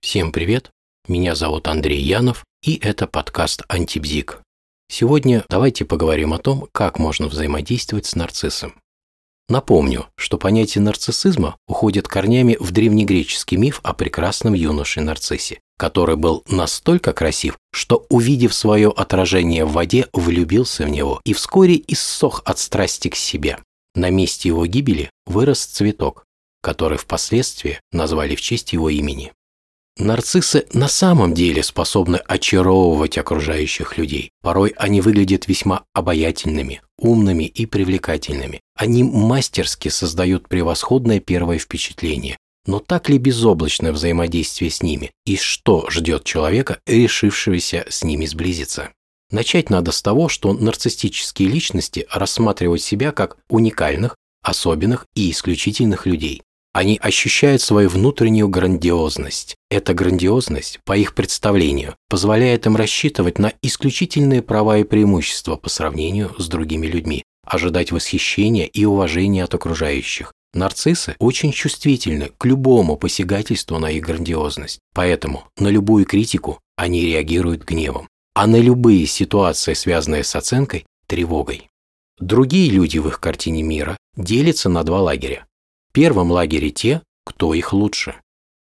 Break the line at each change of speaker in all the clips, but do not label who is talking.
Всем привет! Меня зовут Андрей Янов, и это подкаст «Антибзик». Сегодня давайте поговорим о том, как можно взаимодействовать с нарциссом. Напомню, что понятие нарциссизма уходит корнями в древнегреческий миф о прекрасном юноше-нарциссе, который был настолько красив, что, увидев свое отражение в воде, влюбился в него и вскоре иссох от страсти к себе. На месте его гибели вырос цветок, который впоследствии назвали в честь его имени. Нарциссы на самом деле способны очаровывать окружающих людей. Порой они выглядят весьма обаятельными, умными и привлекательными. Они мастерски создают превосходное первое впечатление. Но так ли безоблачное взаимодействие с ними? И что ждет человека, решившегося с ними сблизиться? Начать надо с того, что нарциссические личности рассматривают себя как уникальных, особенных и исключительных людей. Они ощущают свою внутреннюю грандиозность. Эта грандиозность, по их представлению, позволяет им рассчитывать на исключительные права и преимущества по сравнению с другими людьми, ожидать восхищения и уважения от окружающих. Нарциссы очень чувствительны к любому посягательству на их грандиозность, поэтому на любую критику они реагируют гневом, а на любые ситуации, связанные с оценкой – тревогой. Другие люди в их картине мира делятся на два лагеря первом лагере те, кто их лучше.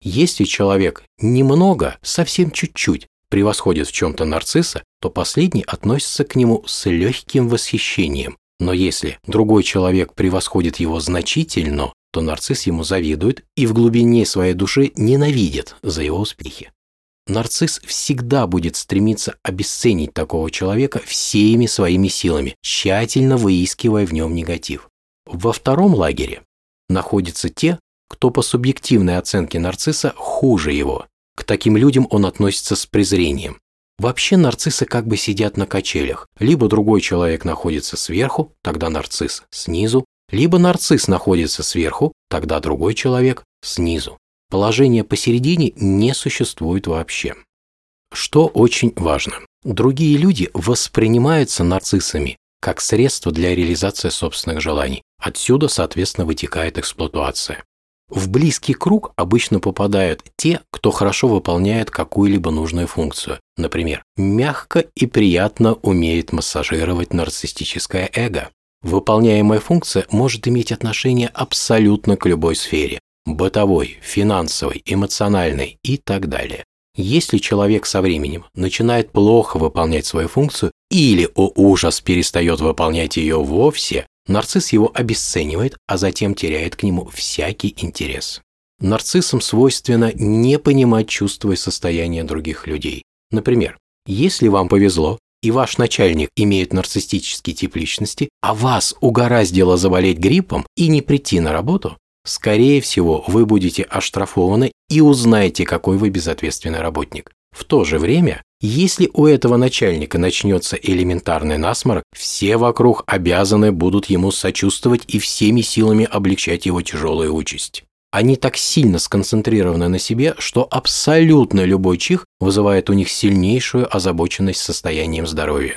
Если человек немного, совсем чуть-чуть, превосходит в чем-то нарцисса, то последний относится к нему с легким восхищением. Но если другой человек превосходит его значительно, то нарцисс ему завидует и в глубине своей души ненавидит за его успехи. Нарцисс всегда будет стремиться обесценить такого человека всеми своими силами, тщательно выискивая в нем негатив. Во втором лагере находятся те, кто по субъективной оценке нарцисса хуже его. К таким людям он относится с презрением. Вообще нарциссы как бы сидят на качелях. Либо другой человек находится сверху, тогда нарцисс снизу, либо нарцисс находится сверху, тогда другой человек снизу. Положение посередине не существует вообще. Что очень важно. Другие люди воспринимаются нарциссами как средство для реализации собственных желаний. Отсюда, соответственно, вытекает эксплуатация. В близкий круг обычно попадают те, кто хорошо выполняет какую-либо нужную функцию. Например, мягко и приятно умеет массажировать нарциссическое эго. Выполняемая функция может иметь отношение абсолютно к любой сфере – бытовой, финансовой, эмоциональной и так далее. Если человек со временем начинает плохо выполнять свою функцию или, о ужас, перестает выполнять ее вовсе, нарцисс его обесценивает, а затем теряет к нему всякий интерес. Нарциссам свойственно не понимать чувства и состояния других людей. Например, если вам повезло, и ваш начальник имеет нарциссический тип личности, а вас угораздило заболеть гриппом и не прийти на работу, скорее всего, вы будете оштрафованы и узнаете, какой вы безответственный работник. В то же время, если у этого начальника начнется элементарный насморк, все вокруг обязаны будут ему сочувствовать и всеми силами облегчать его тяжелую участь. Они так сильно сконцентрированы на себе, что абсолютно любой чих вызывает у них сильнейшую озабоченность состоянием здоровья.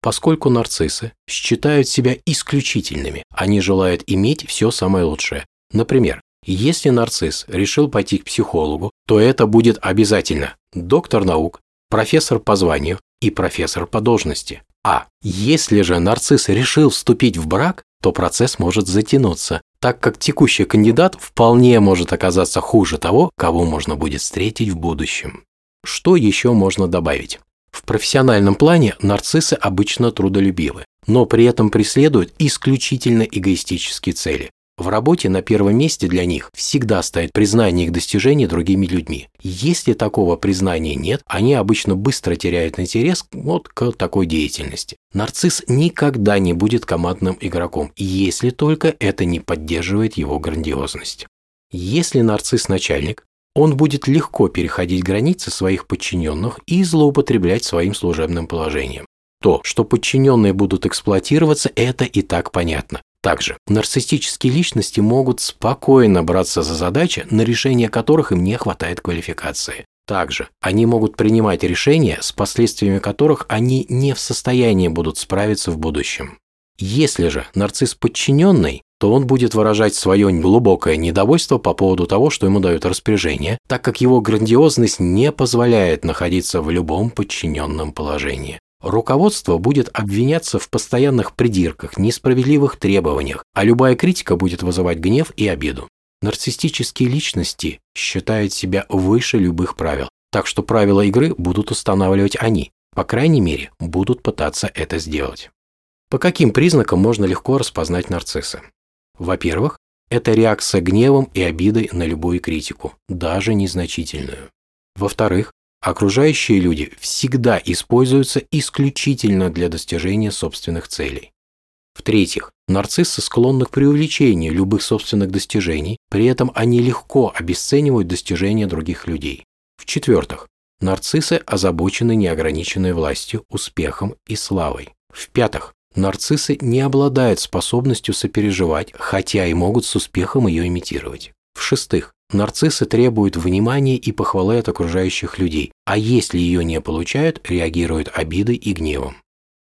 Поскольку нарциссы считают себя исключительными, они желают иметь все самое лучшее. Например, если нарцисс решил пойти к психологу, то это будет обязательно доктор наук, профессор по званию и профессор по должности. А если же нарцисс решил вступить в брак, то процесс может затянуться, так как текущий кандидат вполне может оказаться хуже того, кого можно будет встретить в будущем. Что еще можно добавить? В профессиональном плане нарциссы обычно трудолюбивы, но при этом преследуют исключительно эгоистические цели. В работе на первом месте для них всегда стоит признание их достижений другими людьми. Если такого признания нет, они обычно быстро теряют интерес вот к такой деятельности. Нарцисс никогда не будет командным игроком, если только это не поддерживает его грандиозность. Если нарцисс начальник, он будет легко переходить границы своих подчиненных и злоупотреблять своим служебным положением. То, что подчиненные будут эксплуатироваться, это и так понятно. Также нарциссические личности могут спокойно браться за задачи, на решение которых им не хватает квалификации. Также они могут принимать решения, с последствиями которых они не в состоянии будут справиться в будущем. Если же нарцисс подчиненный, то он будет выражать свое глубокое недовольство по поводу того, что ему дают распоряжение, так как его грандиозность не позволяет находиться в любом подчиненном положении. Руководство будет обвиняться в постоянных придирках, несправедливых требованиях, а любая критика будет вызывать гнев и обиду. Нарциссические личности считают себя выше любых правил, так что правила игры будут устанавливать они, по крайней мере, будут пытаться это сделать. По каким признакам можно легко распознать нарцисса? Во-первых, это реакция гневом и обидой на любую критику, даже незначительную. Во-вторых, окружающие люди всегда используются исключительно для достижения собственных целей. В-третьих, нарциссы склонны к преувеличению любых собственных достижений, при этом они легко обесценивают достижения других людей. В-четвертых, нарциссы озабочены неограниченной властью, успехом и славой. В-пятых, нарциссы не обладают способностью сопереживать, хотя и могут с успехом ее имитировать. В-шестых, нарциссы требуют внимания и похвалы от окружающих людей, а если ее не получают, реагируют обидой и гневом.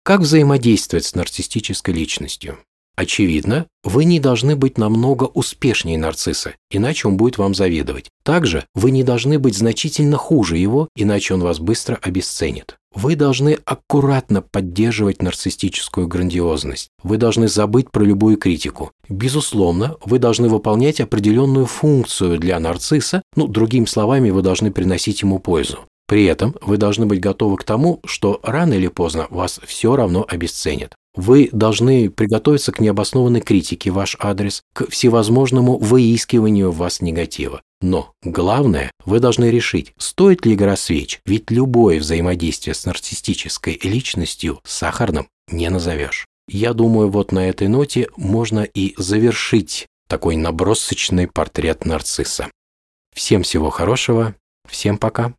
Как взаимодействовать с нарциссической личностью? Очевидно, вы не должны быть намного успешнее нарцисса, иначе он будет вам завидовать. Также вы не должны быть значительно хуже его, иначе он вас быстро обесценит. Вы должны аккуратно поддерживать нарциссическую грандиозность. Вы должны забыть про любую критику. Безусловно, вы должны выполнять определенную функцию для нарцисса, ну, другими словами, вы должны приносить ему пользу. При этом вы должны быть готовы к тому, что рано или поздно вас все равно обесценят. Вы должны приготовиться к необоснованной критике ваш адрес, к всевозможному выискиванию в вас негатива. Но главное, вы должны решить, стоит ли игра свеч, ведь любое взаимодействие с нарциссической личностью сахарным не назовешь. Я думаю, вот на этой ноте можно и завершить такой набросочный портрет нарцисса. Всем всего хорошего, всем пока.